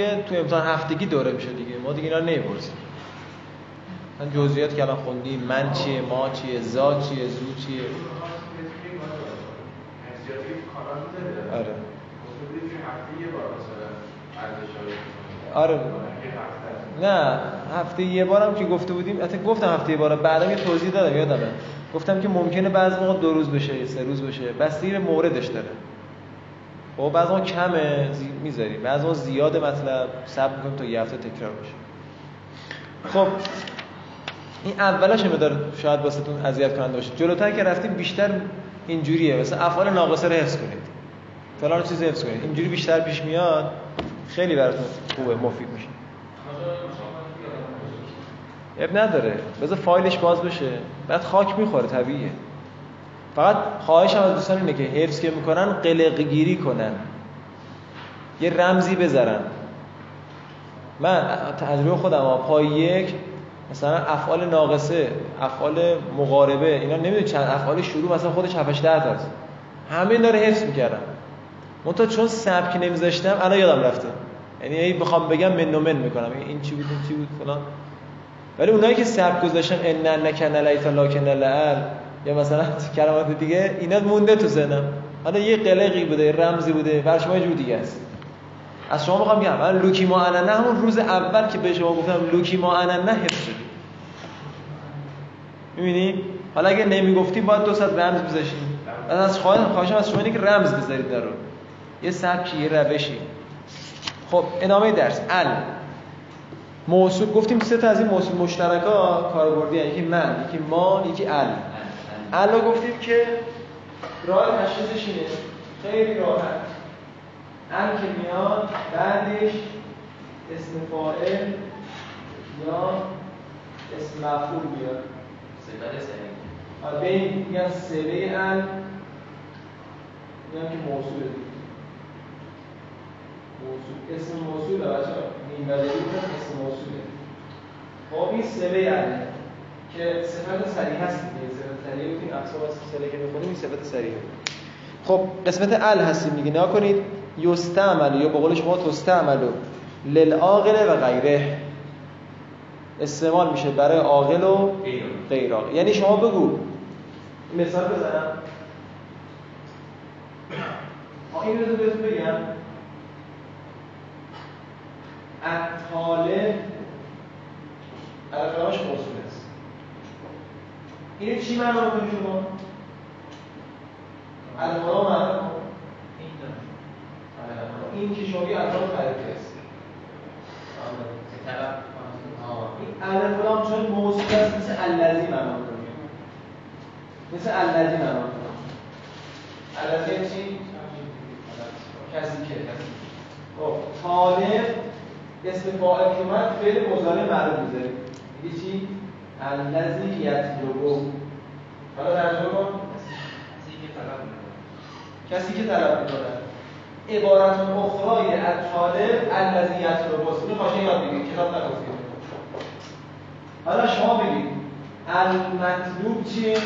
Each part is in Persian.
دیگه تو امتحان هفتگی دوره میشه دیگه. ما دیگه اینا نمی‌پرسیم. من جزئیات که الان خوندیم من چیه ما چیه زا چیه زو چیه؟ آره. آره. نه هفته یه بارم که گفته بودیم. حتی گفتم هفته یه بار بعدم یه توضیح دادم یادمه. گفتم که ممکنه بعضی موقع دو روز بشه سه روز بشه. بستگی موردش داره. خب بعضی موقع کمه. می‌ذاریم. بعضی موقع زیاد مطلب صبر می‌کنیم تا یه هفته تکرار بشه. خب این اولش داره شاید واسهتون اذیت کننده باشه. جلوتر که رفتیم بیشتر اینجوریه. مثلا افعال ناقصه رو حفظ کنید. فلان چیز حفظ کنید. اینجوری بیشتر پیش میاد خیلی براتون خوبه مفید میشه. اب نداره. بذار فایلش باز بشه. بعد خاک می‌خوره طبیعیه. فقط خواهش از دوستان اینه که حفظ که می‌کنن قلق گیری کنن. یه رمزی بذارن. من تجربه خودم پای یک مثلا افعال ناقصه افعال مقاربه اینا نمی‌دونی چند افعال شروع مثلا خودش 7 10 تاست همه اینا رو حفظ می‌کردم. منتها چون سبک نمیذاشتم الان یادم رفته. یعنی بخوام بگم من من می‌کنم. این چی بود این چی بود فلان. ولی اونایی که سبک گذاشتن ان نکن لیت لاکن لعل یا مثلا کلمات دیگه اینا مونده تو ذهنم. حالا یه قلقی بوده رمزی بوده بر شما جو دیگه است. از شما می‌خوام بگم من لوکی ما نه همون روز اول که به شما گفتم لوکی ما نه حفظ شدی. می‌بینی؟ حالا اگه نمی‌گفتی باید دو ساعت رمز بذاشیم از خواهشم از شما اینه رمز بذارید در رو. یه سبکی یه روشی. خب ادامه درس. ال. موصول گفتیم سه تا از این موصول مشترکا کاربردی یکی من یکی ما یکی ال. ال گفتیم که راه تشخیصش اینه. خیلی راحت. ال که میاد بعدش اسم فاعل یا اسم مفعول بیاد صفت سریع آره بین میگن سله ال میگن که موصول موصول اسم موصول بچه نیم بدلی اسم موصوله خب این سله ال که صفت سریع هست دیگه. صفت سریع بودیم اقسام از سله که می‌خونیم این صفت سریع. خب قسمت ال هستیم دیگه. نها کنید. یستعمل یا به قول شما تستعمل للعاقل و غیره. استعمال میشه برای عاقل و غیر عاقل یعنی شما بگو. مثال بزنم. این رو بهتون بگم. الطالب الفراش موصول است این چی معنا می‌کنه شما؟ الفرا معنا این که شما یه الفرا خریده است این الفلام چون موصول است مثل الذی معنا می‌کنه. مثل الذی معنا می‌کنه. الذی چی؟ کسی که کسی خب طالب اسم فاعل که اومد فعل مضارع معروف می‌ذاریم میگه چی؟ الذی یطلبو حالا ترجمه کن کسی که طلب می‌کنه عبارت اخرای از طالب الذی یطلبو اینو خواهش یاد بگیرید. کتاب نگفتید. حالا شما بگید المطلوب چیه؟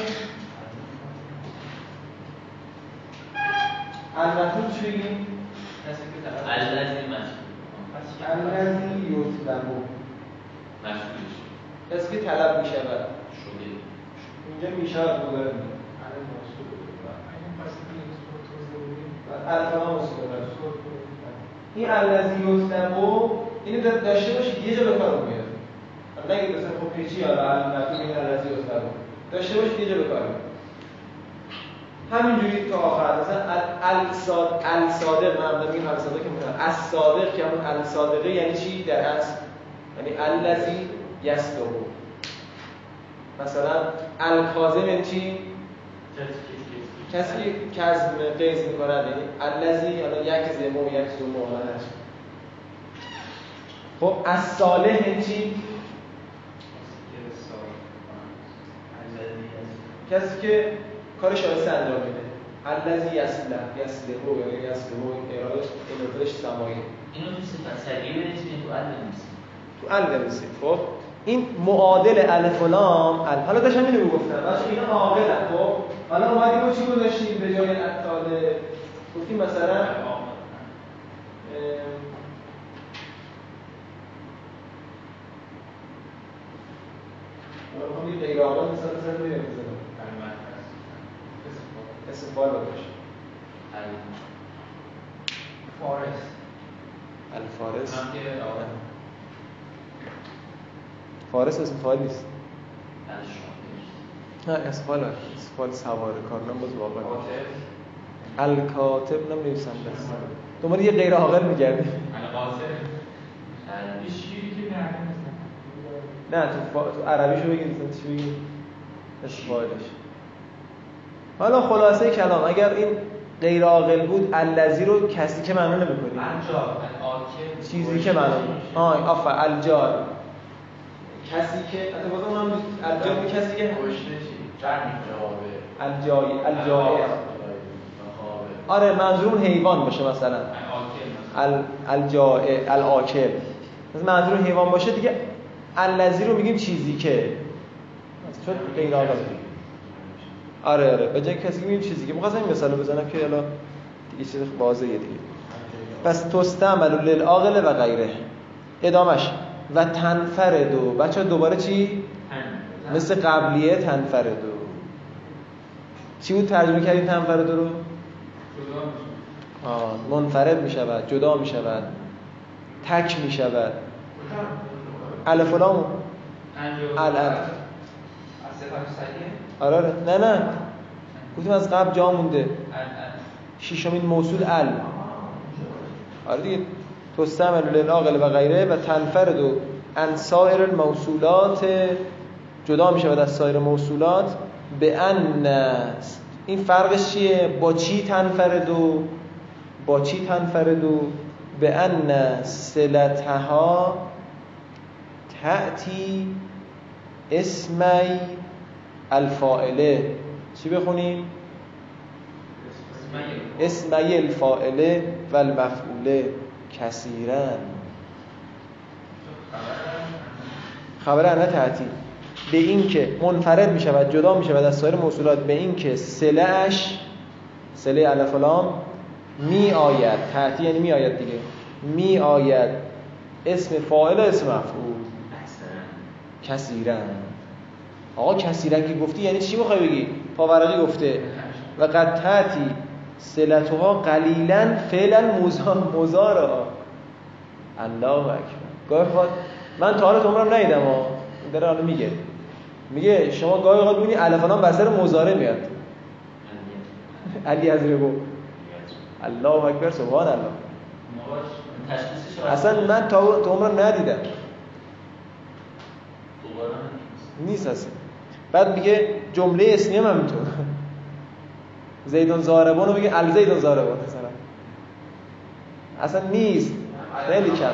المطلوب چی بگیم؟ الذی مشغول الذی یطلبو مشغولش کسی که طلب می شود شده. اینجا می شود الفا موصول این الذی یطلبو اینو داشته باشید یه جا به کار میاد. نگید مثلا خب پیچی یا المطلوب این الذی یطلبو داشته باشید یه جا به کار همینجوری تا آخر. مثلا الصاد الصادق من میگم الصادق که میگم الصادق که همون الصادقه یعنی چی؟ در اصل. یعنی الذی یصدق مثلا الکاظم یعنی چی؟ کسی که کذب قیز می‌کنه یعنی الذی حالا یک زمو یک زمو خب الصالح یعنی چی؟ کسی که کار شایسته انجام میده. الذی یسلح یسلحو یا یسلحو ارادش ارادش سمایی. اینو تو صفت سریع بنویسیم تو ال بنویسیم تو ال بنویسیم خب؟ این معادل الف و لام ال حالا داشتم اینو می‌گفتم. باشه اینا معادله خب؟ حالا اومدیم دیگه چی گذاشتیم به جای اتاله گفتیم مثلا اون غیر آقا مثلا سر میره می‌زنه استقبال باشه فارس الفارس. فارس اسم فاعل نیست. نه اسم فاعل اسم فاعل سوار کارنام باز واقعا الکاتب. نمی‌نویسنده است دنبال یه غیر عاقل می‌گردی نه تو, فا... تو عربیشو بگید مثلا چی بگید حالا خلاصه کلام. اگر این غیر عاقل بود الذی رو کسی که معنا نمی‌کنی. انجا الاکل چیزی که معنا آه آفر. الجار. کسی که هم الجار به کسی که کشته چی؟ جر می‌کنه الجای الجائع آره منظور حیوان باشه مثلا. ال الجائع الاکل مثلا منظور حیوان باشه دیگه الذی رو میگیم چیزی که چون غیر عاقل آره آره. به جای کسی میگیم چیزی که می‌خواستم این مثال رو بزنم که حالا دیگه چیز واضحه دیگه. پس تستعمل للعاقل و غیره. ادامش. و تنفردو بچه دوباره چی؟ مثل قبلیه تنفردو چی بود ترجمه کردیم تنفردو رو؟ آه، منفرد می شود جدا می شود تک می شود الف لام؟ الف. آره آره. نه نه. گفتیم از قبل جا مونده. شیشمین موصول ال. آره دیگه. تستعمل للعاقل و غیره و تنفرد و ان سایر الموصولات جدا می شود از سایر موصولات به ان این فرقش چیه؟ با چی تنفرد و با چی تنفرد و به ان سلتها تأتی اسمی الفائله چی بخونیم؟ اسمی الفائله و المفعوله. کثیرن. خبر انه تحتی به این که منفرد می شود جدا می شود از سایر موصولات به این که سلهش سله لام می آید تحتی یعنی می آید دیگه. می آید اسم فاعل اسم مفعول. کثیرن. آقا کثیرن که گفتی یعنی چی می‌خوای بگی؟ پاورقی گفته. و قد تاتی سلتها قلیلا فعلا مزارا الله اکبر. گاهی وقت من تا حالا تو عمرم ندیدم ها. داره حالا میگه. میگه شما گاهی اوقات ببینی الف لام بسر مضارع میاد. علی از بگو الله اکبر سبحان الله. اصلا من تا تو عمرم ندیدم. نیست. اصلا. بعد میگه جمله اسمی هم همینطور زیدون زاربان رو بگه الزیدون زاربان مثلا. اصلا نیست. خیلی کم.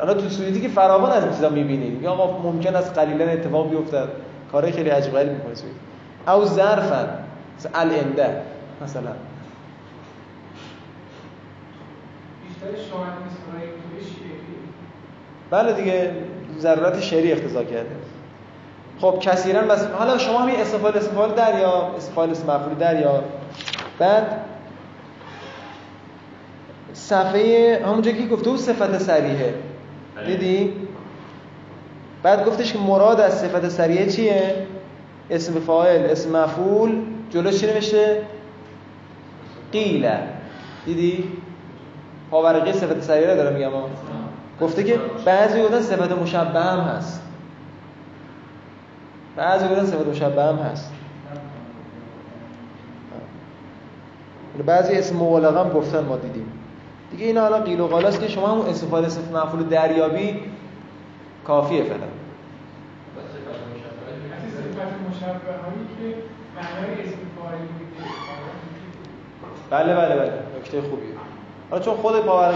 حالا تو سویدی که فراوان از این چیزا می‌بینید میگه آقا ممکن است قلیلا اتفاق بیفتد. کارهای خیلی عجیب غریب می‌کنه او ظرفا مثلا الانده مثلا. بله دیگه ضرورت شعری اختزا کرده. خب کثیرا بس حالا شما همین استفاده استفاده در یا استفاده اسم مفعول در یا بعد صفحه همونجا که گفته بود صفت صریحه. دیدی؟ بعد گفتش که مراد از صفت صریحه چیه؟ اسم فاعل اسم مفعول جلوش چی نوشته؟ قیله. دیدی؟ پاورقی صفت صریحه داره میگم. گفته که بعضی گفتن صفت مشبه هم هست. بعضی گفتن صفت مشبه هم هست. بعضی اسم مبالغه هم گفتن ما دیدیم. دیگه اینا حالا قیل و قال است که شما همون استفاده اسم مفعول دریابی کافیه فعلا. صفت بله بله بله. نکته خوبیه. حالا چون خود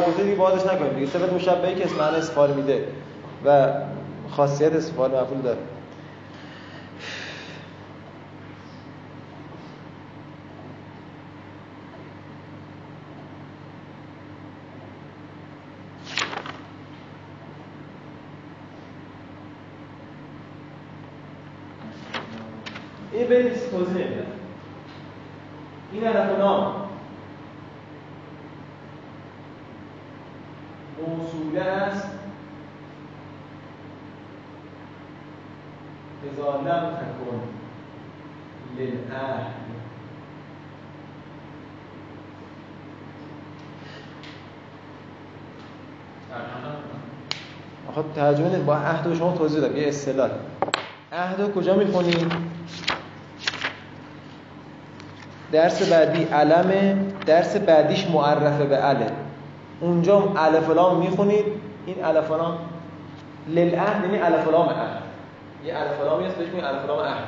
گفته دیگه بازش نکنیم. دیگه صفت مشبهی که اسم معنی استفاده میده و خاصیت استفاده مفعول داره این بیت توضیح نمیدم این علف نام موصوله است اذا لم تکن للعهد آخه ترجمه با عهد شما توضیح دادم یه اصطلاح. عهد کجا می‌خونید درس بعدی علمه درس بعدیش معرفه به اله اونجا الف لام می‌خونید این الف لام للعهد یعنی الف لام عهد. یه الف لامی هست بهش میگن الف لام عهد.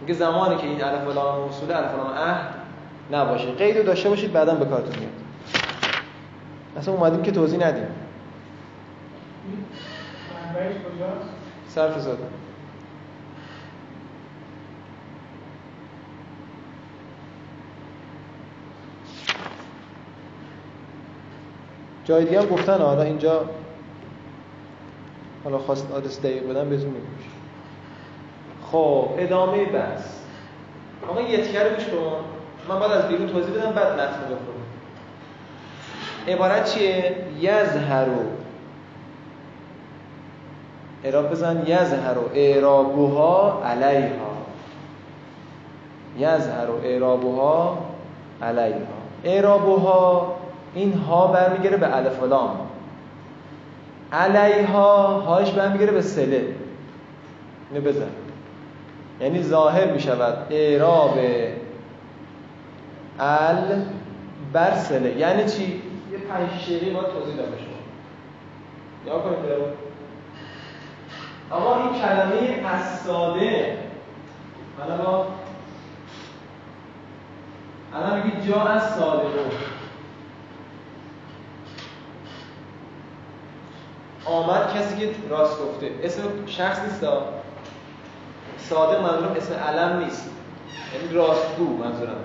میگه زمانی که این الف لام موصوله الف لام عهد نباشه. قید رو داشته باشید بعدا به کارتون میاد. اصلا اومدیم که توضیح ندیم. منبعش کجاست؟ صرف زدن جای دیگه هم گفتن حالا اینجا حالا خواست آدرس دقیق بدم بهتون میگم. خب ادامه بحث. آقا یه تیکه رو کن. من بعد از بیرون توضیح بدم بعد متن بخونم. عبارت چیه؟ یظهرو. اعراب بزن. یظهرو اعرابوها علیها. یظهرو اعرابوها علیها. اعرابوها این ها برمیگره به الف و لام. علیها هاش برمیگره به سله. اینو بزن. یعنی ظاهر می شود اعراب ال بر سله. یعنی چی؟ یه پنج شیری باید توضیح دادم شما. یا کنید. اما این کلمه اساده حالا با الان میگید جا از ساده آمد کسی که راست گفته. اسم شخص نیست صادق منظورم اسم علم نیست. یعنی راستگو منظورم.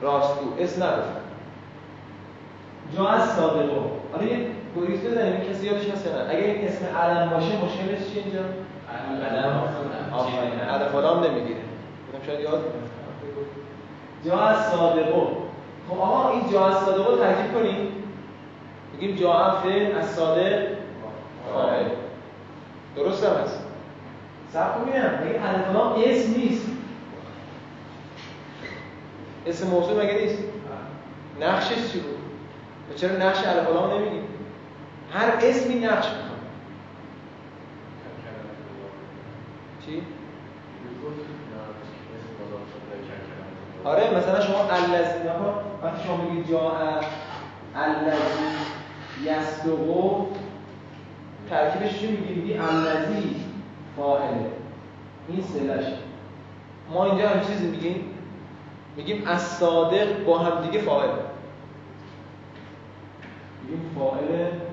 راستگو. اسم نگفتم جا از صادقو حالا گریز بزنیم کسی یادش هست نه؟ اگر این اسم علم باشه مشکلش چیه اینجا؟ علم آفرین. الف و لام نمی‌گیره. بودم شاید یاد جا از صادقو. خب آقا این جا از صادقو ترکیب کنیم. بگیم جا هم فعل از صادق. فاعل درست هم هست. سب کنیم. میگه الف و لام اسم نیست. اسم موضوع مگه نیست؟ نقشش چی بود؟ و چرا نقش الف و لام نمیگیم؟ هر اسمی نقش می‌خواد چی؟ آره مثلا شما الذی وقتی شما میگید جا الذی یصدقو ترکیبش چی میگیم میگی الذی فاعله این سلش ما اینجا هم چیزی میگیم؟ میگیم از صادق با هم دیگه فاعل. میگیم فاعل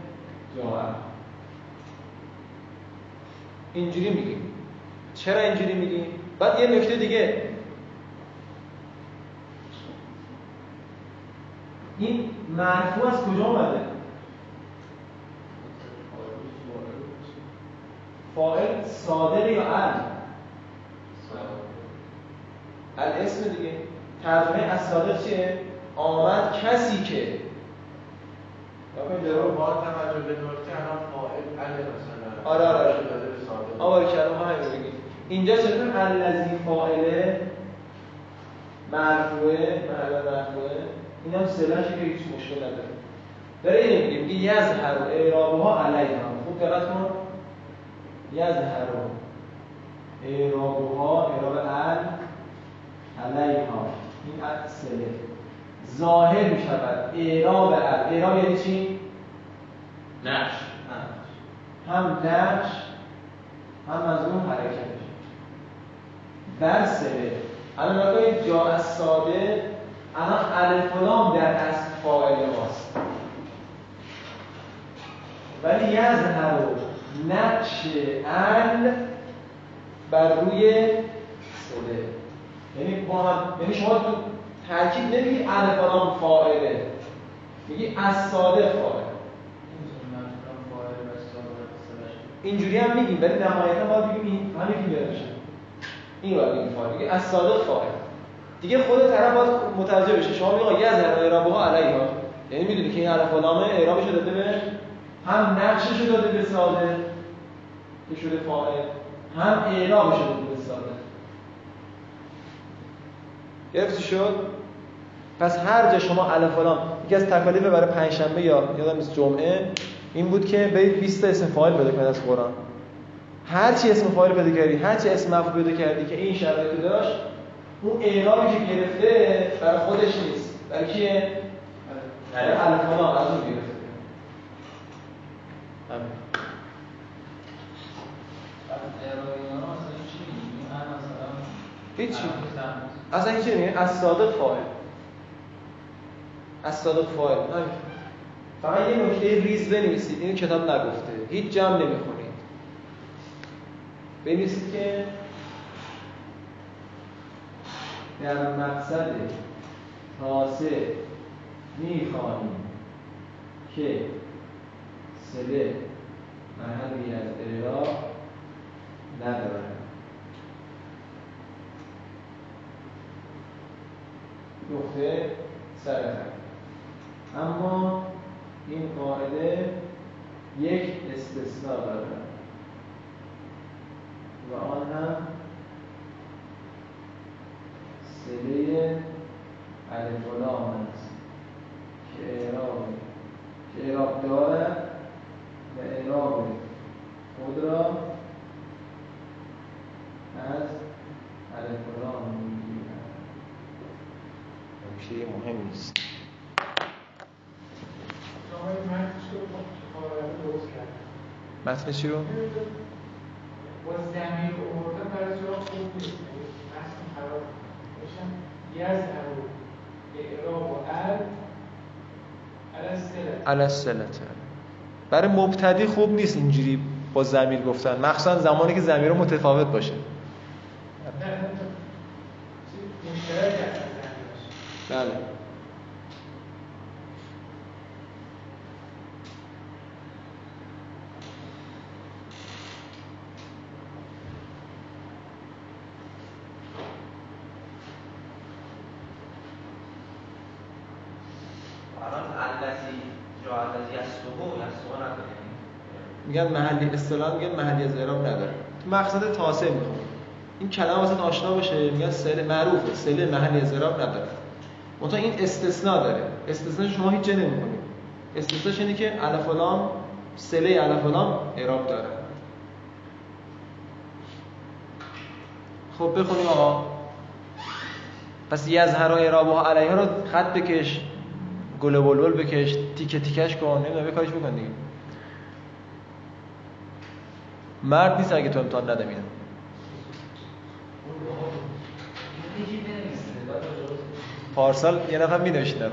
جا اینجوری میگیم. چرا اینجوری میگیم؟ بعد یه نکته دیگه. این مرفوع از کجا اومده؟ فاعل صادق یا ال الاسم دیگه. ترجمه از صادق چیه؟ آمد کسی که با توجه به نکته الان فاعل مثلا آره آره. آره. آره کلام همین رو بگید. اینجا چطور؟ الذی فاعله مرفوعه محل مرفوعه. این هم سلشه که هیچ مشکل نداره. داره اینو میگه میگه و اعرابها علیها. خوب دقت کن. یظهر و اعرابها اعراب ال علیها. این ال سله ظاهر می شود اعراب ال اعراب یعنی چی؟ نقش. هم نقش هم از اون حرکتش بر سله الان نگاه جا از ساده الان الف و لام در اصل فاعل ماست. ولی یظهر نقش ال بر روی سله یعنی با هم یعنی شما تو ترکیب نمیگی الف و لام فاعله. میگی از صادق فاعل. اینجوری هم میگیم ولی نهایتا باید بگیم این همین که بشه این باید بگیم فاعل. دیگه از صادق فاعل. دیگه خود طرف باید متوجه بشه. شما میگی یه ذره اعرابها علیها یعنی می‌دونی که این الف و لام اعرابش داده به هم نقشش داده به صادق که شده فاعل. هم اعراب شده بود ساده گرفتی شد؟ پس هر جا شما الف و لام یکی از تکالیف برای پنجشنبه یا یادم نیست جمعه این بود که برید 20 تا اسم فاعل پیدا کنید از قرآن. هر چی اسم فاعل پیدا کردی هر چی اسم مفعول پیدا کردی که این شرایط داشت اون اعرابی که گرفته برای خودش نیست. برای کیه؟ برای الف و لام از اون گرفته. هیچی. اصلا هیچی نمیگه. از صادق فاعل. از صادق فاعل فقط یه نکته ریز بنویسید. این کتاب نگفته. هیچ جمع نمی‌خونید. بنویسید که در مقصد تاسع می‌خواهیم که سله محلی از اعراب ندارد. نقطه سر اما این قاعده یک استثناء دارد و آن هم سله الف و لام است. که اعراب که اعراب دارد و اعراب خود را از الف و لام می‌گیرد نکته مهم نیست آقای متنش رو با کاربر درست کردن متن چی رو؟ با زمین آوردن برای جا خوب نیست. متن خراب میشن یزهر و اعراب و السلة. السلته برای مبتدی خوب نیست اینجوری با زمیر گفتن. مخصوصا زمانی که زمیر رو متفاوت باشه. بله الان الذی جا الذی یسلوه یسلوه نداره میگن محلی اصطلاح میگن محلی از اعراب نداره. تو مقصد تاسع می‌خوام این کلمه واسه آشنا باشه میگن سله معروفه سله محلی از اعراب نداره. منتها این استثناء داره. استثناء شما هیچ جا نمی‌کنید استثناءش اینه که الف لام سله الف لام اعراب داره. خب بخونیم آقا. پس یظهر و اعرابها علیها رو خط بکش گل بلبل بکش تیکه تیکش کن نمی‌دونم یه کارش بکن دیگه. مرد نیست اگه تو امتحان ندم اینو پارسال یه نفر می نوشت رو.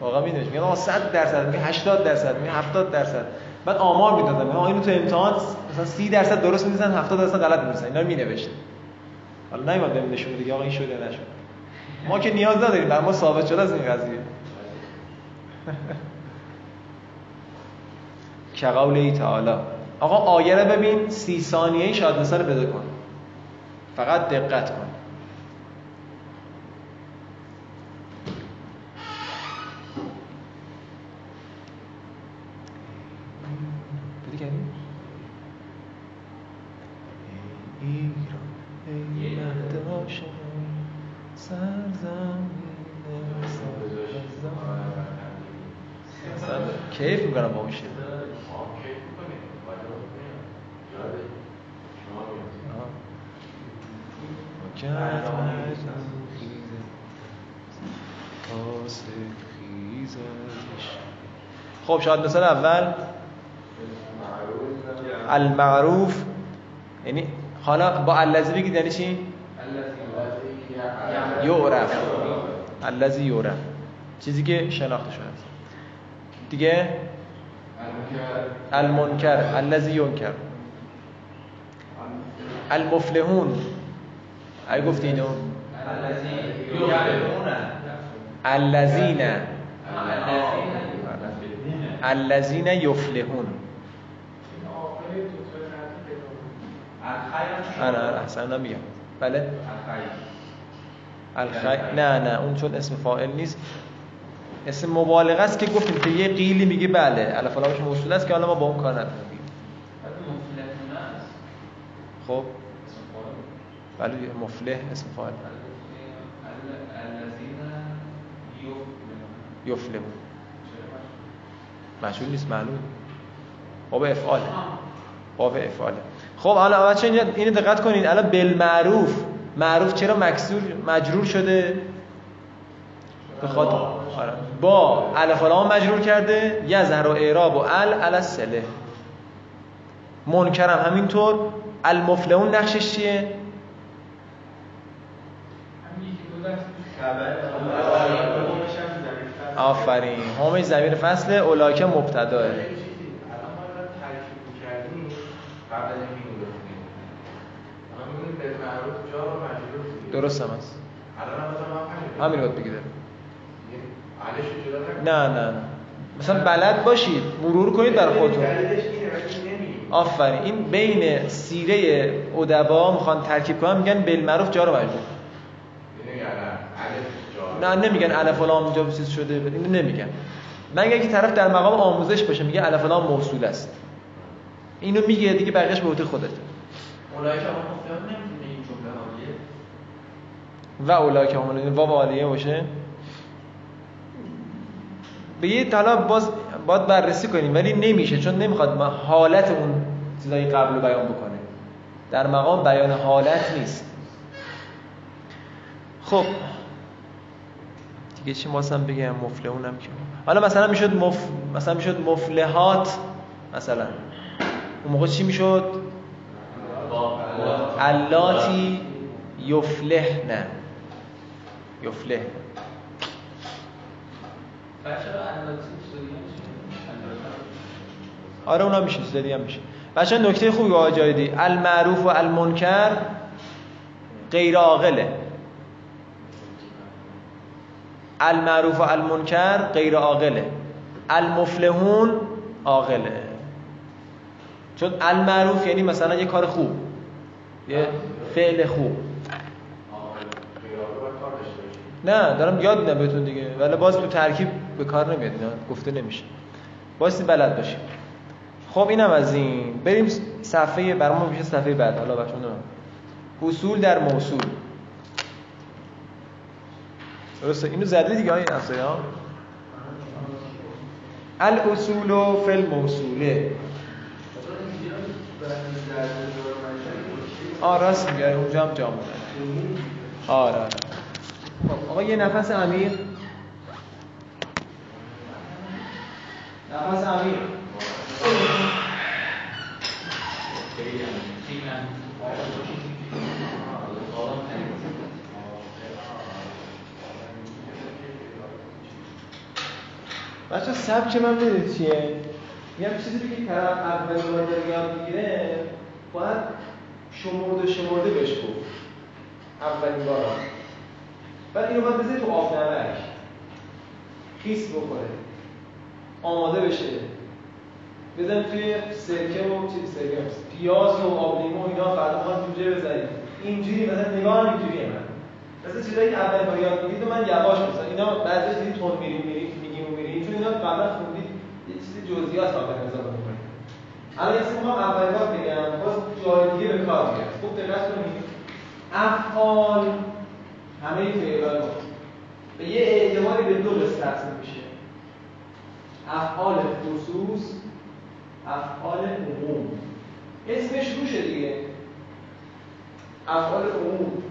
واقعا می نوشت میگن آقا 100 درصد میگه 80 درصد میگه 70 درصد. بعد آمار می‌دادم. میگم آقا اینو تو امتحان مثلا 30 درصد درست می‌نویسن 70 درصد غلط می‌نویسن. اینا می نوشت حالا نیومد بهم نشون بده آقا این شد یا نشد. ما که نیاز نداریم بر ما ثابت شده از این قضیه. که قول تعالی. آقا آیه رو ببین سی ثانیه شاید رو پیدا کن فقط دقت کن پیدا کردی؟ ای ایران ای مرد عاشق سرزمین اصلا کیف می‌کنم با اون شعر آه. وجد مجنون خیزه آسف خیزش خب شاید مثال اول. المعروف. یعنی حالا با الذی بگید یعنی چی؟ یعرف. الذی یعرف. چیزی که شناخته شده است دیگه؟ المنکر. الذی ینکر. المفلحون. اگه گفتی اینو. الذین. الذین یفلحون. پیدا آره آره احسن میگم. بله؟ الخی نه نه اون چون اسم فاعل نیست. اسم مبالغه است که گفتیم که یه قیلی میگه بله الف لامش موصول است که حالا ما با اون کار نداریم. خب؟ ولی مفلح اسم فاعل. الذين یفلحون. مجهول نیست معلوم باب افعال باب افعاله. خب حالا بچه اینو دقت کنید الان بالمعروف. معروف چرا مکسور مجرور شده؟ به خاطر آره. با الف لام مجرور کرده. یظهر و اعراب و ال ال السله منکرم همینطور. المفلحون نقشش چیه؟ دست آفرین. همش زمین فصل اولاکه مبتداه رو. درست هم من همین باید بگیده. نه نه نه. مثلا بلد باشید مرور کنید برای خودتون. آفرین. این بین سیره ادبا می‌خوان ترکیب کنن میگن بالمعروف جا رو مجرور نه نمیگن الف و لام اینجا چیز شده اینو نمیگن. مگه اینکه طرف در مقام آموزش باشه میگه الف و لام موصول است. اینو میگه دیگه بقیه‌اش به عهده خودته. این حالیه و اولا که همون واو عالیه باشه. به یه طلب باز باید بررسی کنیم ولی نمیشه چون نمی‌خواد ما حالت اون چیزای قبل رو بیان بکنه. در مقام بیان حالت نیست. خب دیگه چی واسم بگم مفلحونم که. حالا مثلا می‌شد مف... مثلا می‌شد مفلحات مثلا. اون موقع چی می‌شد؟ بچه ها اندازه سوریه آره اونا میشه چیز هم میشه. بچه نکته خوبی جایدی. المعروف و المنکر غیر عاقله. المعروف و المنکر غیر عاقله. المفلحون عاقله. چون المعروف یعنی مثلا یه کار خوب یه فعل خوب. نه دارم یاد میدم بهتون دیگه. ولی باز تو ترکیب به کار نمیاد گفته نمیشه. بایستی بلد باشیم. خب اینم از این. بریم صفحه برامون میشه صفحه بعد. حالا بچه‌ها اصول در موصول. درسته؟ اینو زده دیگه نفسه ها؟ الاصول فی الموصوله. آه راست میگه اونجا هم جا آره آره. خب آقا یه نفس عمیق نفس عمیق بچه سبک من می‌دونید چیه؟ میگم چیزی که طرف اول بار یاد می‌گیره باید شمرده شمرده بهش گفت. اولین بار بعد اینو باید بذاری تو آب نمک. خیس بخوره آماده بشه. بزن توی سرکه و چیز سرکه. پیاز و آب لیمو اینا فردا می‌خواد جوجه بزنید اینجوری مثلا نگاه هم اینجوریه. من مثلا چیزایی که اول بار یاد می‌گیرید من یواش مثلا اینا بعضی دیدی تون میریم اینا قبلا خوندید یه چیزی جزئیات قبلا نظر می‌کنید الان چیزی می‌خوام اول بار بگم باز جای دیگه به کار میاد. خوب دقت کنید. افعال همه فعلا به یه اعتباری به دو قسمت تقسیم میشه. افعال خصوص افعال عموم. اسمش روشه دیگه. افعال عموم.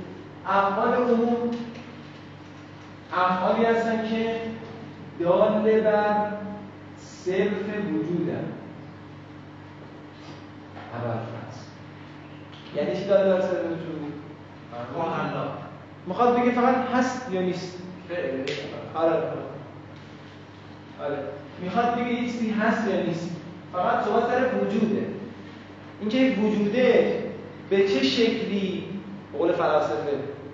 افعال عموم افعالی هستن که دال بر صرف وجودن ابرفرز یعنی چی دال بر صرف وجود می‌خواد بگه فقط هست یا نیست. آره. آره. می‌خواد بگه یه چیزی هست یا نیست. فقط صحبت سر وجوده. اینکه وجوده به چه شکلی؟ به قول فلاسفه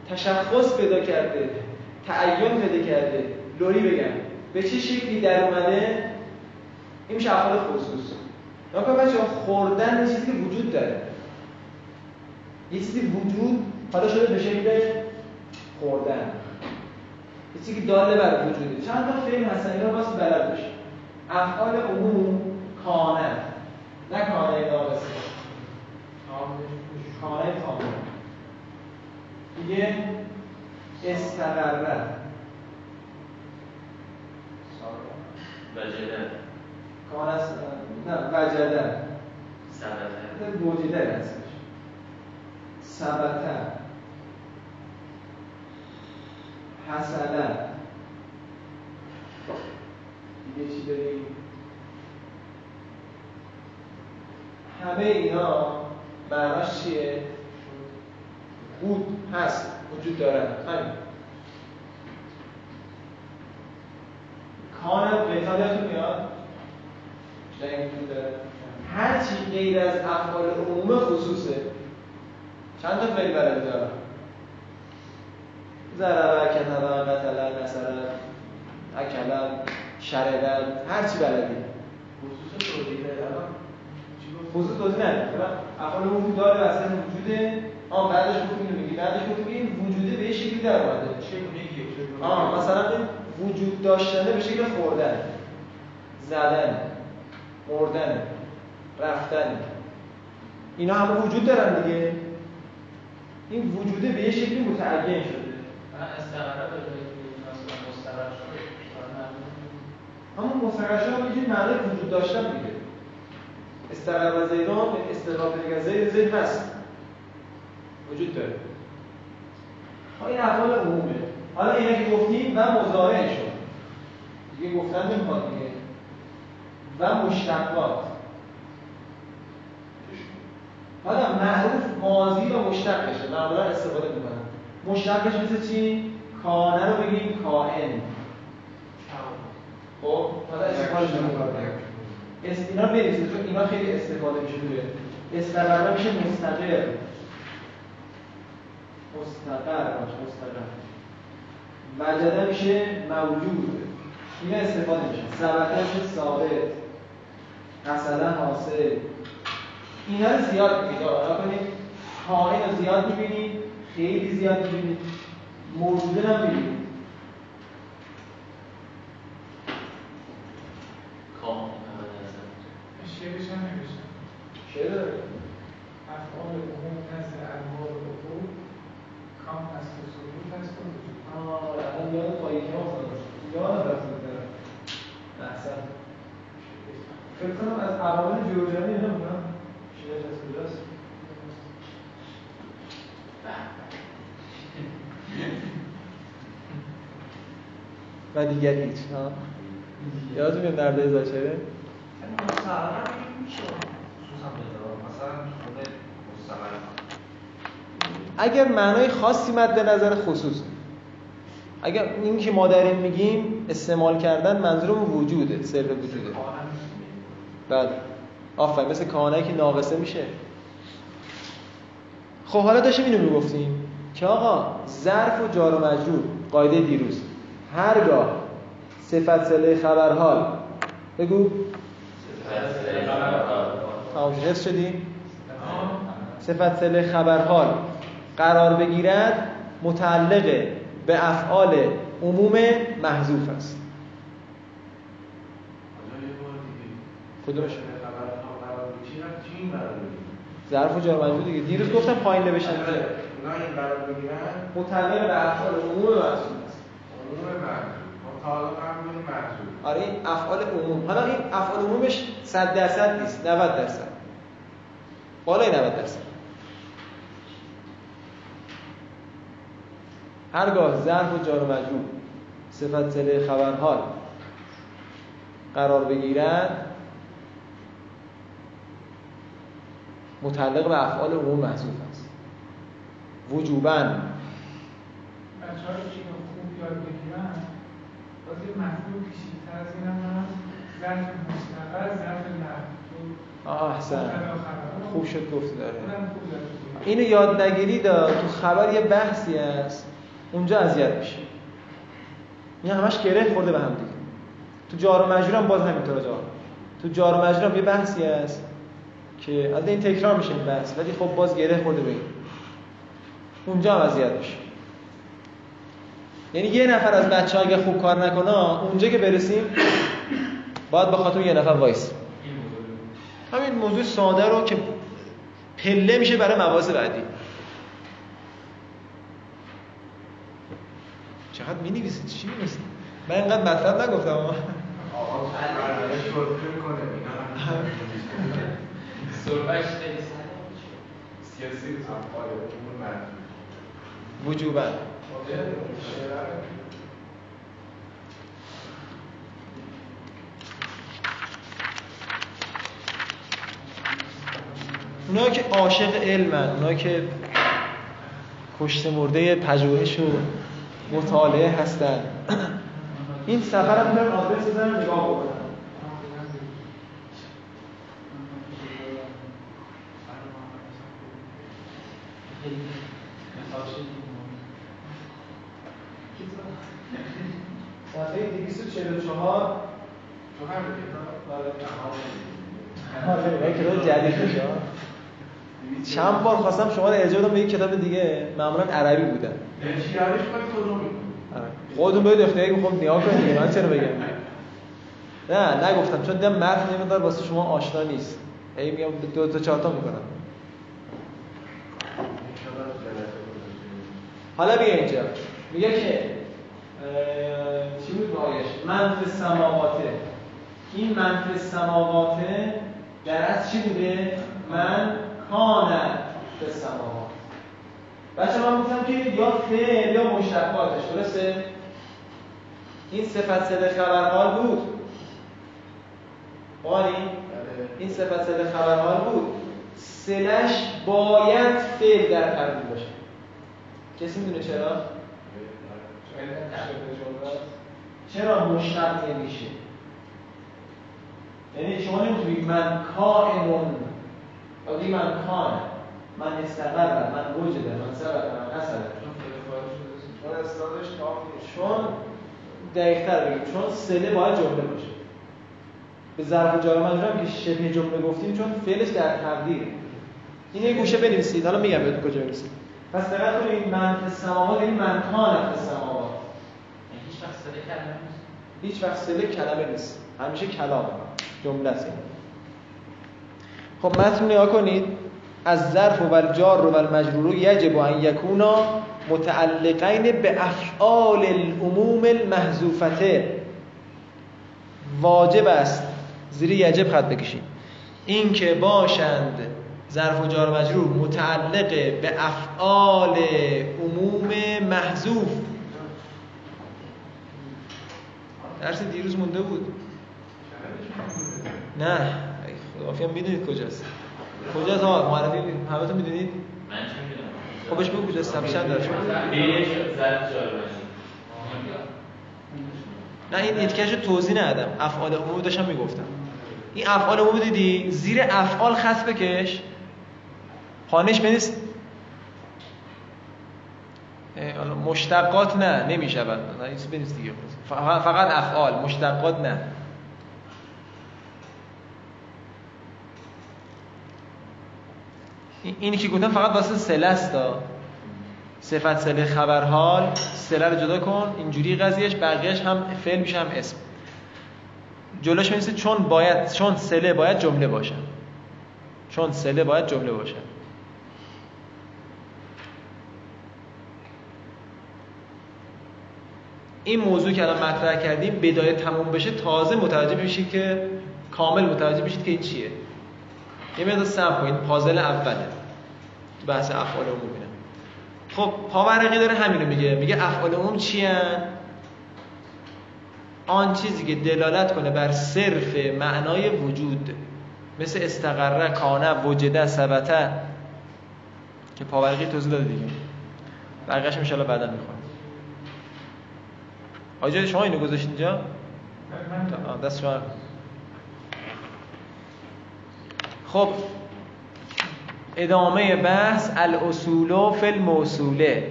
تشخص پیدا کرده تعین پیدا کرده لوری بگم. به چه شکلی در اومده؟ این میشه افعال خصوص نکن بچه خوردن یه چیزی که وجود داره. یه چیزی وجود حالا شده به شکل خوردن. یه چیزی که داله بر وجوده چند تا فعل هستن اینا واسه بلد بشه. افعال عموم کانه. نه کانه ناقصه. کانه میگه استقره وجده کان است نه وجده سبته وجده هستش. ثبته حسنه دیگه چی داریم؟ همه اینا معناش چیه؟ بود هست وجود داره همین کان قتال یادتون میاد؟ هر چی غیر از افعال عموم خصوصه. چند تا فعل بلد دارم؟ ضربه کتبه قتله نصره اکله شربه هر چی بلدی. خصوص توضیح؟ خصوص توضیح ندید افعال عموم داره اصلا وجوده. آن بعدش گفتیم اینو میگی. بعدش گفتیم این وجوده به یه شکلی در اومده. مثلا وجود داشتنه به شکل خوردن زدن مردن رفتن. اینا همه وجود دارن دیگه. این وجوده به یه شکلی متعین شده. من استقرار مستقر شد کار نداره. همون مستقر شدن یه جوری معنی وجود داشتن میده استقر و زیدان استقرار دیگه زید زید هست وجود داره. این افعال عمومه. حالا اینا که گفتیم و مضارع شد. دیگه گفتن نمی‌خواد دیگه. و مشتقات. حالا معروف ماضی و مشتقشه معمولا استفاده می‌کنن. مشتقش مثل چی؟ کانه رو بگیم کائن. خب حالا استفاده نمی‌کنه اس اینا بنویسید چون اینا خیلی استفاده میشه توی استقرار میشه مستقر. مستقر مستقر. وجده میشه موجود. اینا استفاده میشه. ثبته میشه ثابت. مثلا حاصل. اینا رو زیاد آقا کنید کائن رو زیاد می‌بینید خیلی زیاد می‌بینید موجوده هم می‌بینید کام محمد حسن شعرش هم نوشتم شعر داره افعال عموم نزد انواع العقول کام هست و سلوک هست و وجود آه الان یاد پایی که افتادم یاد رفت دارم احسن فکر کنم از عوامل جیوجانی اینا بودم شعرش از کجاست دیگر هیچ ها یادتون میاد مثلا خود مستقر اگر معنای خاصی مد نظر خصوص. اگر این که ما داریم میگیم استعمال کردن منظورم وجوده سر وجوده. بله. آفرین مثل کانایی که ناقصه میشه. خب حالا داشتیم اینو می‌گفتیم که آقا ظرف و جار و مجرور قاعده دیروز. هرگاه صفت سله خبرحال بگو. تمام حفظ شدیم صفت سله خبرحال قرار بگیرد متعلق به افعال عموم محذوف است. کدومش؟ ظرف و جار مجرور دیگه. دیروز گفتم پایین نوشتن بگیرن. متعلق به افعال عموم محذوف است. عموم تا حالا آره این افعال عموم. حالا این افعال عمومش 100 درصد نیست 90 درصد. بالای 90 درصد. هرگاه ظرف و جار و مجرور صفت سله خبرحال قرار بگیرد متعلق به افعال عموم محذوف است. وجوباً. بچه های که خوب یاد بگیرن؟ باز یه مفهوم پیچیده‌تر از این هم هست ظرف مستقر. خوب شد گفتی داره. یاد. اینو یاد نگیرید تو خبر یه بحثی هست. اونجا اذیت میشه این همش گره خورده به هم دیگه. تو جار و مجرور باز همینطوره جا. تو جار و مجرور یه بحثی هست که از این تکرار میشه این بحث ولی خب باز گره خورده به این. اونجا هم اذیت میشه یعنی یه نفر از بچه اگه خوب کار نکنه اونجا که برسیم باید به خاطر یه نفر وایس. همین موضوع ساده رو که پله میشه برای مواز بعدی. چقدر می نویسید چی نیست من اینقدر مطلب نگفتم. آقا. وجوبا. اونا که عاشق علمن اونا که کشته مرده پژوهش و مطالعه هستن. این سفر هم می‌تونن آدرس بزنن نگاه بکنن صفحه 244 تو هم کتاب آره کتاب جدید چند بار خواستم شما رو ارجاع بدم به یک کتاب دیگه معمولا عربی بودن آره. خودتون باید اختیاری که خب نیا کنید من چرا بگم؟ نه نگفتم چون دیدم متن نمیدار واسه شما آشنا نیست. ای میگم دو تا چهار تا می‌کنم. حالا بیا اینجا. میگه که چی بود آیش؟ منف سماواته این منف سماواته در از چی بوده؟ من کان به سماوات. بچه من گفتم که یا فعل یا مشتقاتش درسته؟ این صفت صدق خبرحال بود. قاری این صفت صدق خبرحال بود. سلش باید فعل در تقدیم باشه. کسی می‌دونه چرا؟ چرا؟ مشتق نمیشه یعنی شما نمی‌تونی من کائنون. و بگی من کان. من استقر من وجده من سبب من حسد چون استادش چون دقیقتر بگیم چون سله باید جمله باشه. به ظرف جار مجرور که شبه جمله گفتیم چون فعلش در تقدیره این یه گوشه بنویسید. حالا میگم بهتون کجا بنویسید پس دقت کنید من فی السماوات این من کان فی السماوات. هیچ وقت صدا کلمه نیست. هیچ وقت سله کلمه نیست. همیشه کلام. جمله است خب متن نگاه کنید از ظرف و الجار و المجرور یجب ان یکونا متعلقین به افعال العموم المحذوفته. واجب است زیر یجب خط بکشید. این که باشند ظرف و جار و مجرور متعلق به افعال عموم محذوف. درس دیروز مونده بود. نه. فکر می‌دونید کجاست. کجاست آقا؟ معرفی همه تو می‌دونید؟ من چه می‌دونم؟ خب بهش بگو زد جار بشید نه این اتکش توضیح ندادم. افعال عمومی داشتم می‌گفتم. این افعال عمومی دیدی؟ زیر افعال خط بکش. پانش بنویس. مشتقات نه نمی‌شود. نه بنویس دیگه. فقط افعال مشتقات نه. اینی که گفتم فقط واسه سله است. صفت سله خبرحال سله رو جدا کن اینجوری قضیهش بقیهش هم فعل میشه هم اسم. جلوش می‌رسه چون باید چون سله باید جمله باشه. چون سله باید جمله باشه. این موضوع که الان مطرح کردیم بدایه تموم بشه تازه متوجه میشید که کامل متوجه میشید که این چیه. یه مقدار صبر کنید پازل اوله. بحث افعال عمومی نه. خب پاورقی داره همینو میگه. میگه افعال عموم چی؟ آن چیزی که دلالت کنه بر صرف معنای وجود مثل استقره کانه وجده ثبته که پاورقی توضیح داده دیگه. بقیه‌اش ان بعدا می‌خوام. آجا شما اینو گذاشتید اینجا؟ دست شما. خب ادامه بحث الاصول فی الموصوله.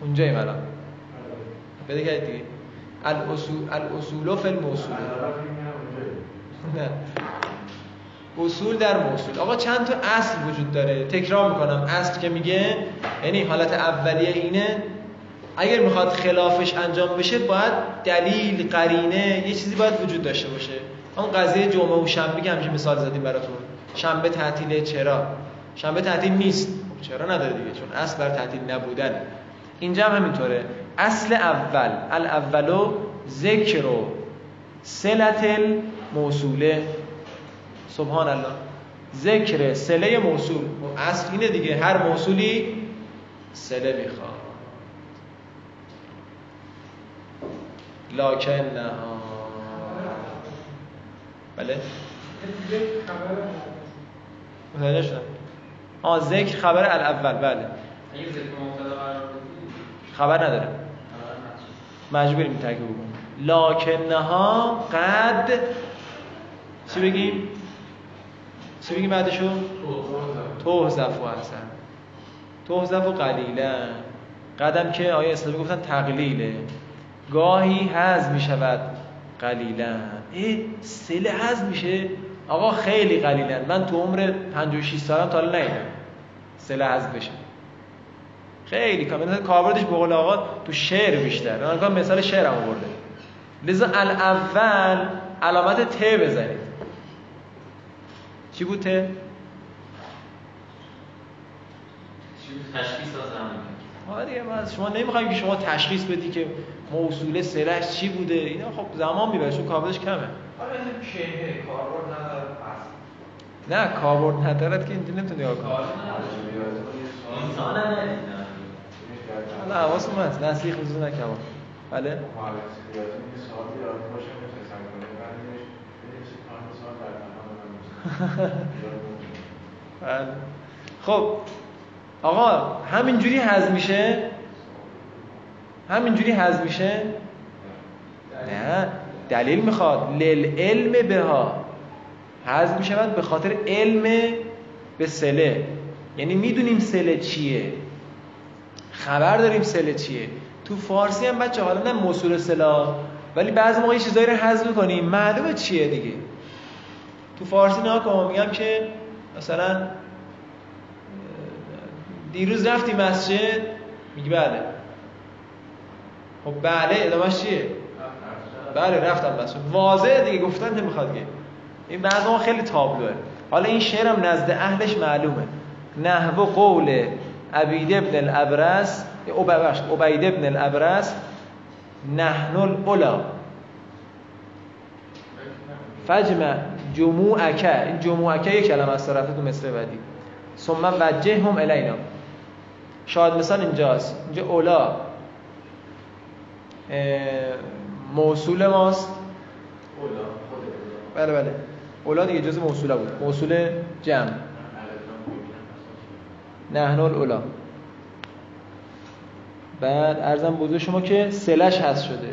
اونجاییم الان بده کردید دیگه. الاصول الاصول فی الموصوله. نه. اصول در موصول. آقا چند تا اصل وجود داره؟ تکرار می‌کنم. اصل که میگه یعنی حالت اولیه اینه اگر می‌خواد خلافش انجام بشه باید دلیل قرینه یه چیزی باید وجود داشته باشه. اون قضیه جمعه و شنبه که همیشه مثال زدیم براتون. شنبه تعطیله چرا؟ شنبه تعطیل نیست. خب چرا نداره دیگه؟ چون اصل بر تعطیل نبودن. اینجا هم همینطوره. اصل اول. الاولو ذکر و سلت موصوله. سبحان الله ذکر سله موصول. اصل اینه دیگه. هر موصولی سله می‌خواد. لکن نه بله متوجه شدم. آه ذکر خبر الاول بله. خبر نداره. مجبوریم ترکیب بکنیم لکنها قد چی بگیم؟ چی بگیم بعدشو؟ توزف و حسن. توزف و قلیلا. قدم که آیه اسلامی گفتن تقلیله. گاهی هز می شود قلیلا. ای سله هز میشه. آقا خیلی قلیلا من تو عمر 56 سالم تا حالا ندیدم سله هز بشه. خیلی کم مثلا کاربردش به قول آقا تو شعر بیشتر. من کنم مثال شعرم آورده لذا الاول علامت ت بزنید. چی بود ت؟ تشخیص آره دیگه ما از شما نمی‌خوایم که شما تشخیص بدی که موصوله سرش چی بوده. اینا خب زمان می‌بره چون کاربردش کمه. آره این کهه کاربرد نداره نه کاربرد ندارد که اینجا نمی‌تونی نگاه کنی. کار انسان هم ندیدم حالا حواسم هست. نسیخ خصوص نکبا بله. بله. خب آقا همینجوری هضم میشه؟ همینجوری هضم میشه؟ نه. دلیل می‌خواد. لل علم بها. هضم می‌شود به خاطر علم به سله. یعنی می‌دونیم سله چیه. خبر داریم سله چیه. تو فارسی هم بچه حالا نه موصول سلا ولی بعضی موقع یه چیزایی رو حذف می‌کنیم. معلومه چیه دیگه. تو فارسی نها کن میگم که مثلا دیروز رفتی مسجد. میگی بله. خب بله ادامهش چیه؟ بله رفتم مسجد واضحه دیگه گفتن نمی‌خواد که این بعض ما خیلی تابلوه. حالا این شعرم نزد اهلش معلومه. نحو قول عبید ابن الابرس او ببخشید عبید ابن الابرس نحن الاولا فجمع جموعک این جموعک یک کلمه رفته تو مصر بعدی. ثم وجه هم الینا. شاید مثال اینجاست. اینجا اولا موصول ماست؟ بله بله. اولا دیگه جز موصوله بود. موصول جمع. نحن الاولا بعد ارزم بزرگ شما که سلش هست شده.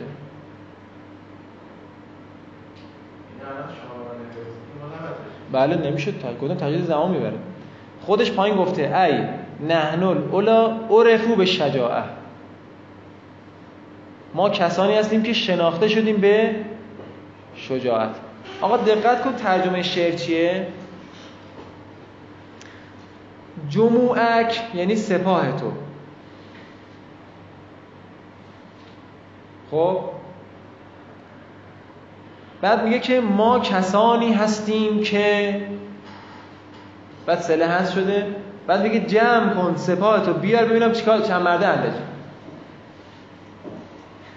بله نمیشه تا کدوم تجدید زمان می‌بره. خودش پایین گفته ای نحن الاولا عرفو به شجاعه. ما کسانی هستیم که شناخته شدیم به شجاعت. آقا دقت کن ترجمه شعر چیه؟ جموعک یعنی سپاه تو. خب؟ بعد میگه که ما کسانی هستیم که بعد سله هست شده. بعد میگه جمع کن سپاه تو بیار ببینم چیکار چند مرده اندازی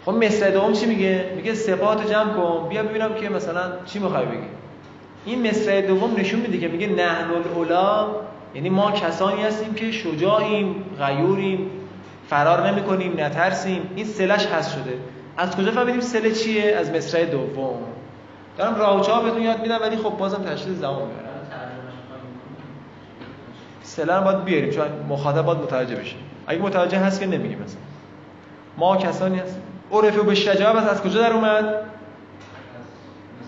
خب مصر دوم چی میگه؟ میگه تو جمع کن. بیا ببینم که مثلا چی می‌خوای بگی. این مصر دوم نشون میده که میگه نحن الاولا یعنی ما کسانی هستیم که شجاعیم غیوریم فرار نمی کنیم نترسیم. این سلش هست شده. از کجا فهمیدیم سله چیه؟ از مصرع دوم. دارم راه و چاه بهتون یاد میدم ولی خب بازم تشخیص زمان می‌بره سله رو باید بیاریم چون مخاطب باید متوجه بشه اگه متوجه هست که نمیگیم مثلا. ما کسانی هستیم. عرفه به شجاعت از از کجا در اومد؟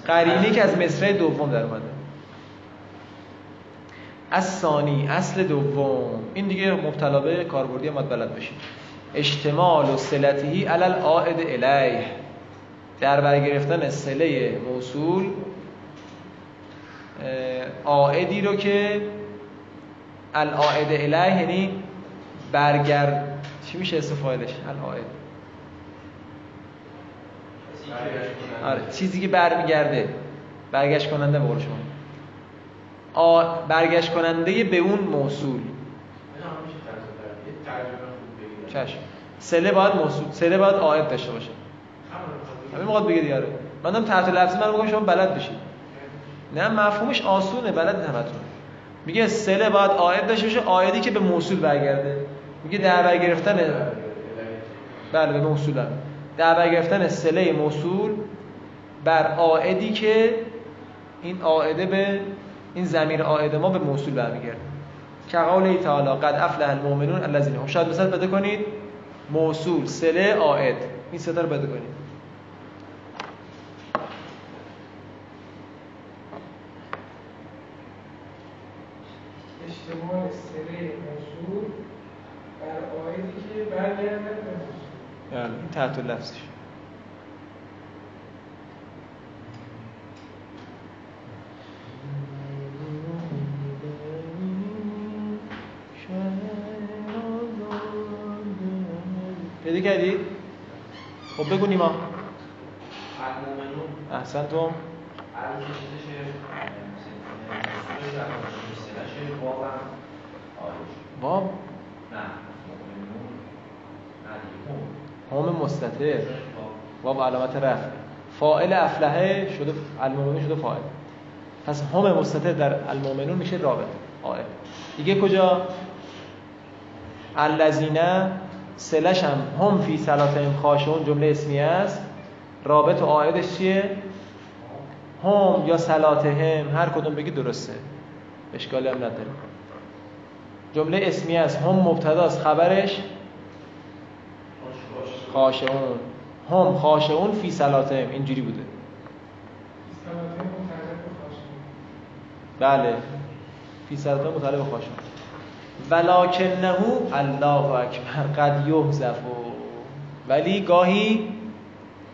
قرینی که از مصرع دوم در اومده از ثانی اصل دوم. این دیگه مبتلا به کاربردی ماد بلد بشید اجتمال و سلتهی علل عائد الیه. در برگرفتن سله موصول عائدی رو که العائد الیه یعنی برگرد چی میشه اسم فاعلش العائد. آره چیزی که برمیگرده برگشت کننده به شما. برگشت کننده به اون موصول. چشم. سله باید موصول سله باید عائد داشته باشه. همین موقع بگه دیگه من دارم تحت لفظی من میگم شما بلد بشید نه مفهومش آسونه بلد همتون میگه سله باید عائد داشته باشه عائدی که به موصول برگرده. میگه در بر گرفتن بله به موصول هم. در گرفتن سله موصول بر عائدی که این عائده به این زمیر عائد ما به موصول برمیگرده. که قول تعالی قد افلح المؤمنون الذين هم. شاید مثلا بده کنید موصول سله عائد این سه تا رو بده کنید اجتماع سره موصول بر آیدی که برگردن به موصول یعنی این تحت لفظش. پیدا کردید؟ خب بگو نیما. احسنتم وام نه مؤمنون هم مستتر وام علامت رفع. فاعل افلحه شده المؤمنون شده فاعل. پس هم مستتر در المؤمنون میشه رابط آئل دیگه کجا؟ الذین سلش هم هم فی صلاتهم خاشعون جمله اسمیه است. رابط و عائدش چیه؟ هم یا صلاتهم هر کدوم بگی درسته. اشکالی هم نداره. جمله اسمیه است هم مبتداست خبرش خاشعون هم خاشعون فی صلاتهم اینجوری بوده. بله. فی صلاتهم مطالب خاشعون. ولکنه الله اکبر قد یحذف. ولی گاهی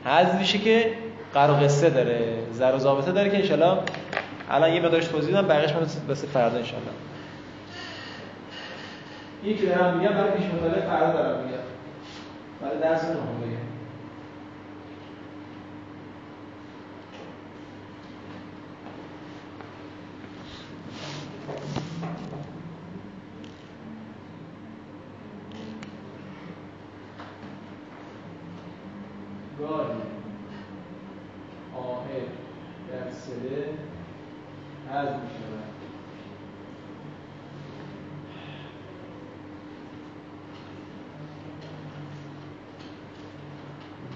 حذف میشه که قرار قصه داره زر و ضابطه داره که انشالله الان یه مقدارش توضیح دادم بقیه‌اش من واسه فردا انشالله این که دارم میگم برای پیش مطالعه فردا دارم میگم. برای درس نهم گاهی آهد در سله حذف می شود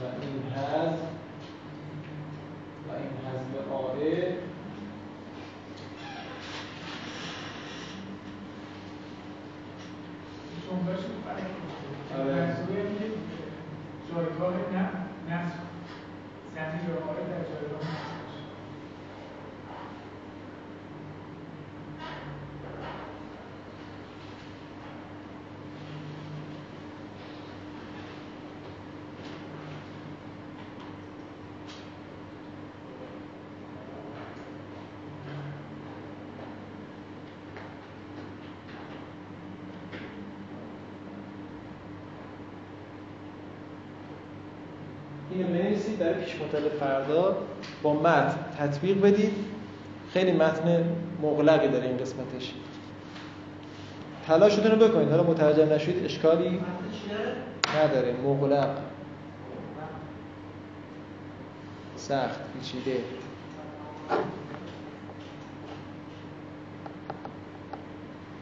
و این حذف و این حذف آهد جملهش رو فرق می‌کنه. آره. منظور اینه که جایگاه نه- نصب زمین آقای در جایگاه نصب باشه. اینو بنویسید برای پیش مطالعه فردا با متن تطبیق بدید. خیلی متن مغلقی داره این قسمتش. تلاشتون رو بکنید. حالا متوجه نشید اشکالی نداره. مغلق. سخت پیچیده.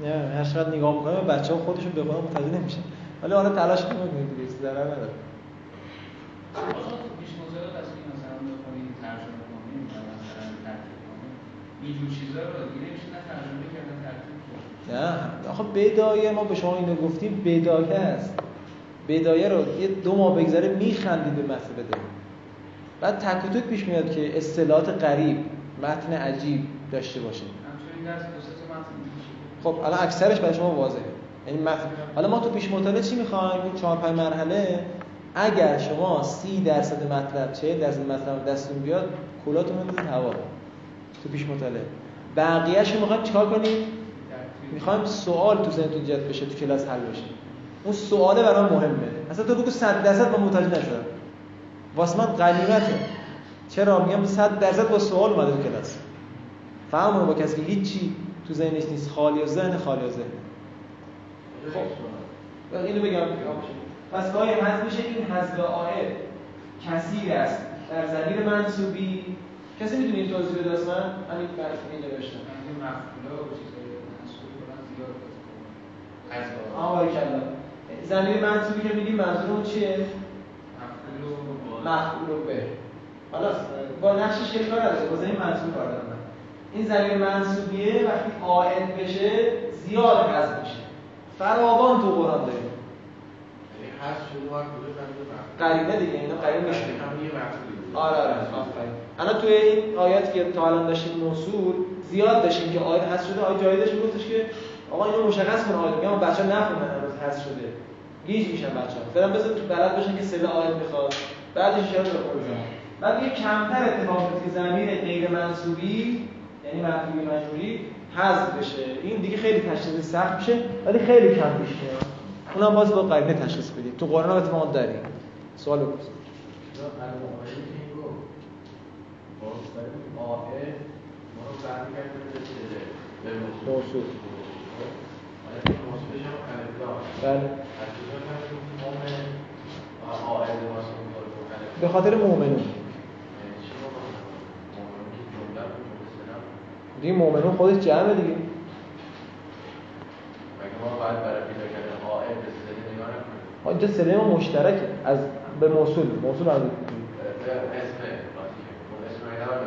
نه هر چقدر نگاه می‌کنم بچه ها خودشون به خودم متوجه نمیشن. ولی حالا تلاش کنید دیگه ضرر نداره آقا تو پیش مطالعات از این مثلا بخونی ترجمه کنی و مثلا ترتیب کنی اینجور چیزا رو دیگه نه ترجمه کردن ترتیب نه. آخه بدایه ما به شما اینو گفتیم بدایه است. بدایه رو یه دو ماه بگذره میخندید به متن بده بعد تک پیش میاد که اصطلاحات غریب متن عجیب داشته باشه. خب الان اکثرش برای شما واضحه. یعنی متن. حالا ما تو پیش مطالعه چی می‌خوایم؟ این چهار پنج مرحله. اگر شما سی درصد مطلب 40 درصد مطلب دستتون بیاد کلاتون رو هوا تو پیش مطالعه. بقیه‌اش می‌خوایم چیکار کنیم؟ می‌خوایم سوال تو ذهنتون ایجاد بشه تو کلاس حل بشه. اون سواله برام مهمه. اصلا تو بگو 100 درصد من متوجه نشدم. واسه من غنیمته. چرا؟ میگم 100 درصد با سوال اومده تو کلاس. فهم با کسی که هیچی تو ذهنش نیست. خالی و ذهن خالی و ذهن. خب. اینو بگم. پس گاهی حذف میشه. این حذف آئد کثیر است. در زمیر منصوبی کسی می‌دونی این توضیح بده اصلا همین برف اینجا نوشتم این مفعولا و چیزای منصوب کنن زیاد از آقا کلا زمیر منصوبی که میگیم منظورمون چیه؟ مفعول و مفعول به. خلاص با نقشش که کار نداره. با زمین منصوب کار دارم این زمین منصوبیه وقتی عائد بشه زیاد حذف میشه. فراوان تو قرآن داریم. یعنی حذف شده و کجا مفعول دیگه اینا قرینه میشه. هم یه مفعولی بود. آره آره آفرین. الان توی این آیات که تا الان داشتیم موصول زیاد داشتیم که آیات حذف شده آیات جایی داشت گفتش که آقا اینو مشخص کن آیات میگم بچه‌ها نخونن امروز حذف شده. گیج میشن بچه‌ها. فعلا بذار تو بلد باشن که سه آیات می‌خواد بعدش به خودشون بعد یه کمتر اتفاق میفته که ضمیر غیر منصوبی یعنی مفعول مجبوری حذف بشه. این دیگه خیلی تشخیص سخت میشه ولی خیلی کم پیش میاد. اونم باز با قرینه تشخیص بدید تو قرآن هم اتفاقا داریم. سوال بپرسید. بود، جمله سلام. دیگه مؤمنون خودش جمعه دیگه به اینجا سله ما مشترکه از به موصول موصول هم به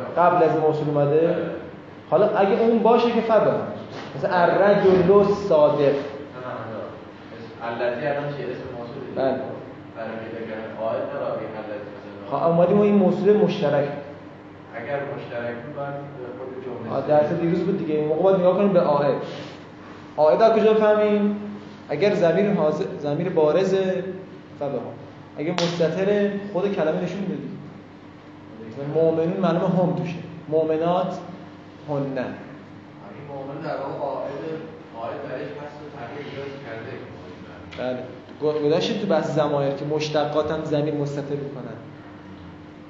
نگاه. قبل از موصول اومده حالا اگه اون باشه که فبه مثلا الرجل صادق الذی الان چیه؟ اسم موصول. بله. برای. ها اومدیم این موصول مشترک. اگر مشترک بود باید خود جمله ها، درس دیروز بود دیگه. این موقع باید نگاه کنیم به آهد آهد از کجا فهمیم؟ اگر ضمیر حاضر ضمیر بارز فبه اگه مستتر خود کلمه نشون میده. مؤمنون معلومه هم توشه. مؤمنات کرده بله. گذاشتیم تو بحث زمایر که مشتقات هم زمین مستتر می‌کنن.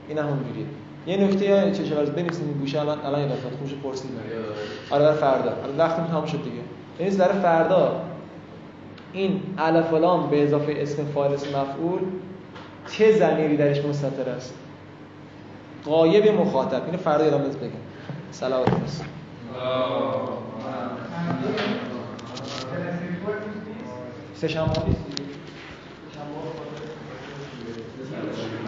این هم اونجوریه. یه نکته یا چه از بنویسیم این گوشه. الان الان یاد افتاد خوش پرسید آره برای فردا. الان وقتمون تمام شد دیگه. یعنی برای فردا. این الف لام به اضافه اسم فاعل اسم مفعول چه ضمیری درش مستتر است؟ غایب مخاطب. اینو فردا یادم بگم. سلام علیکم الله اکبر سلام نیست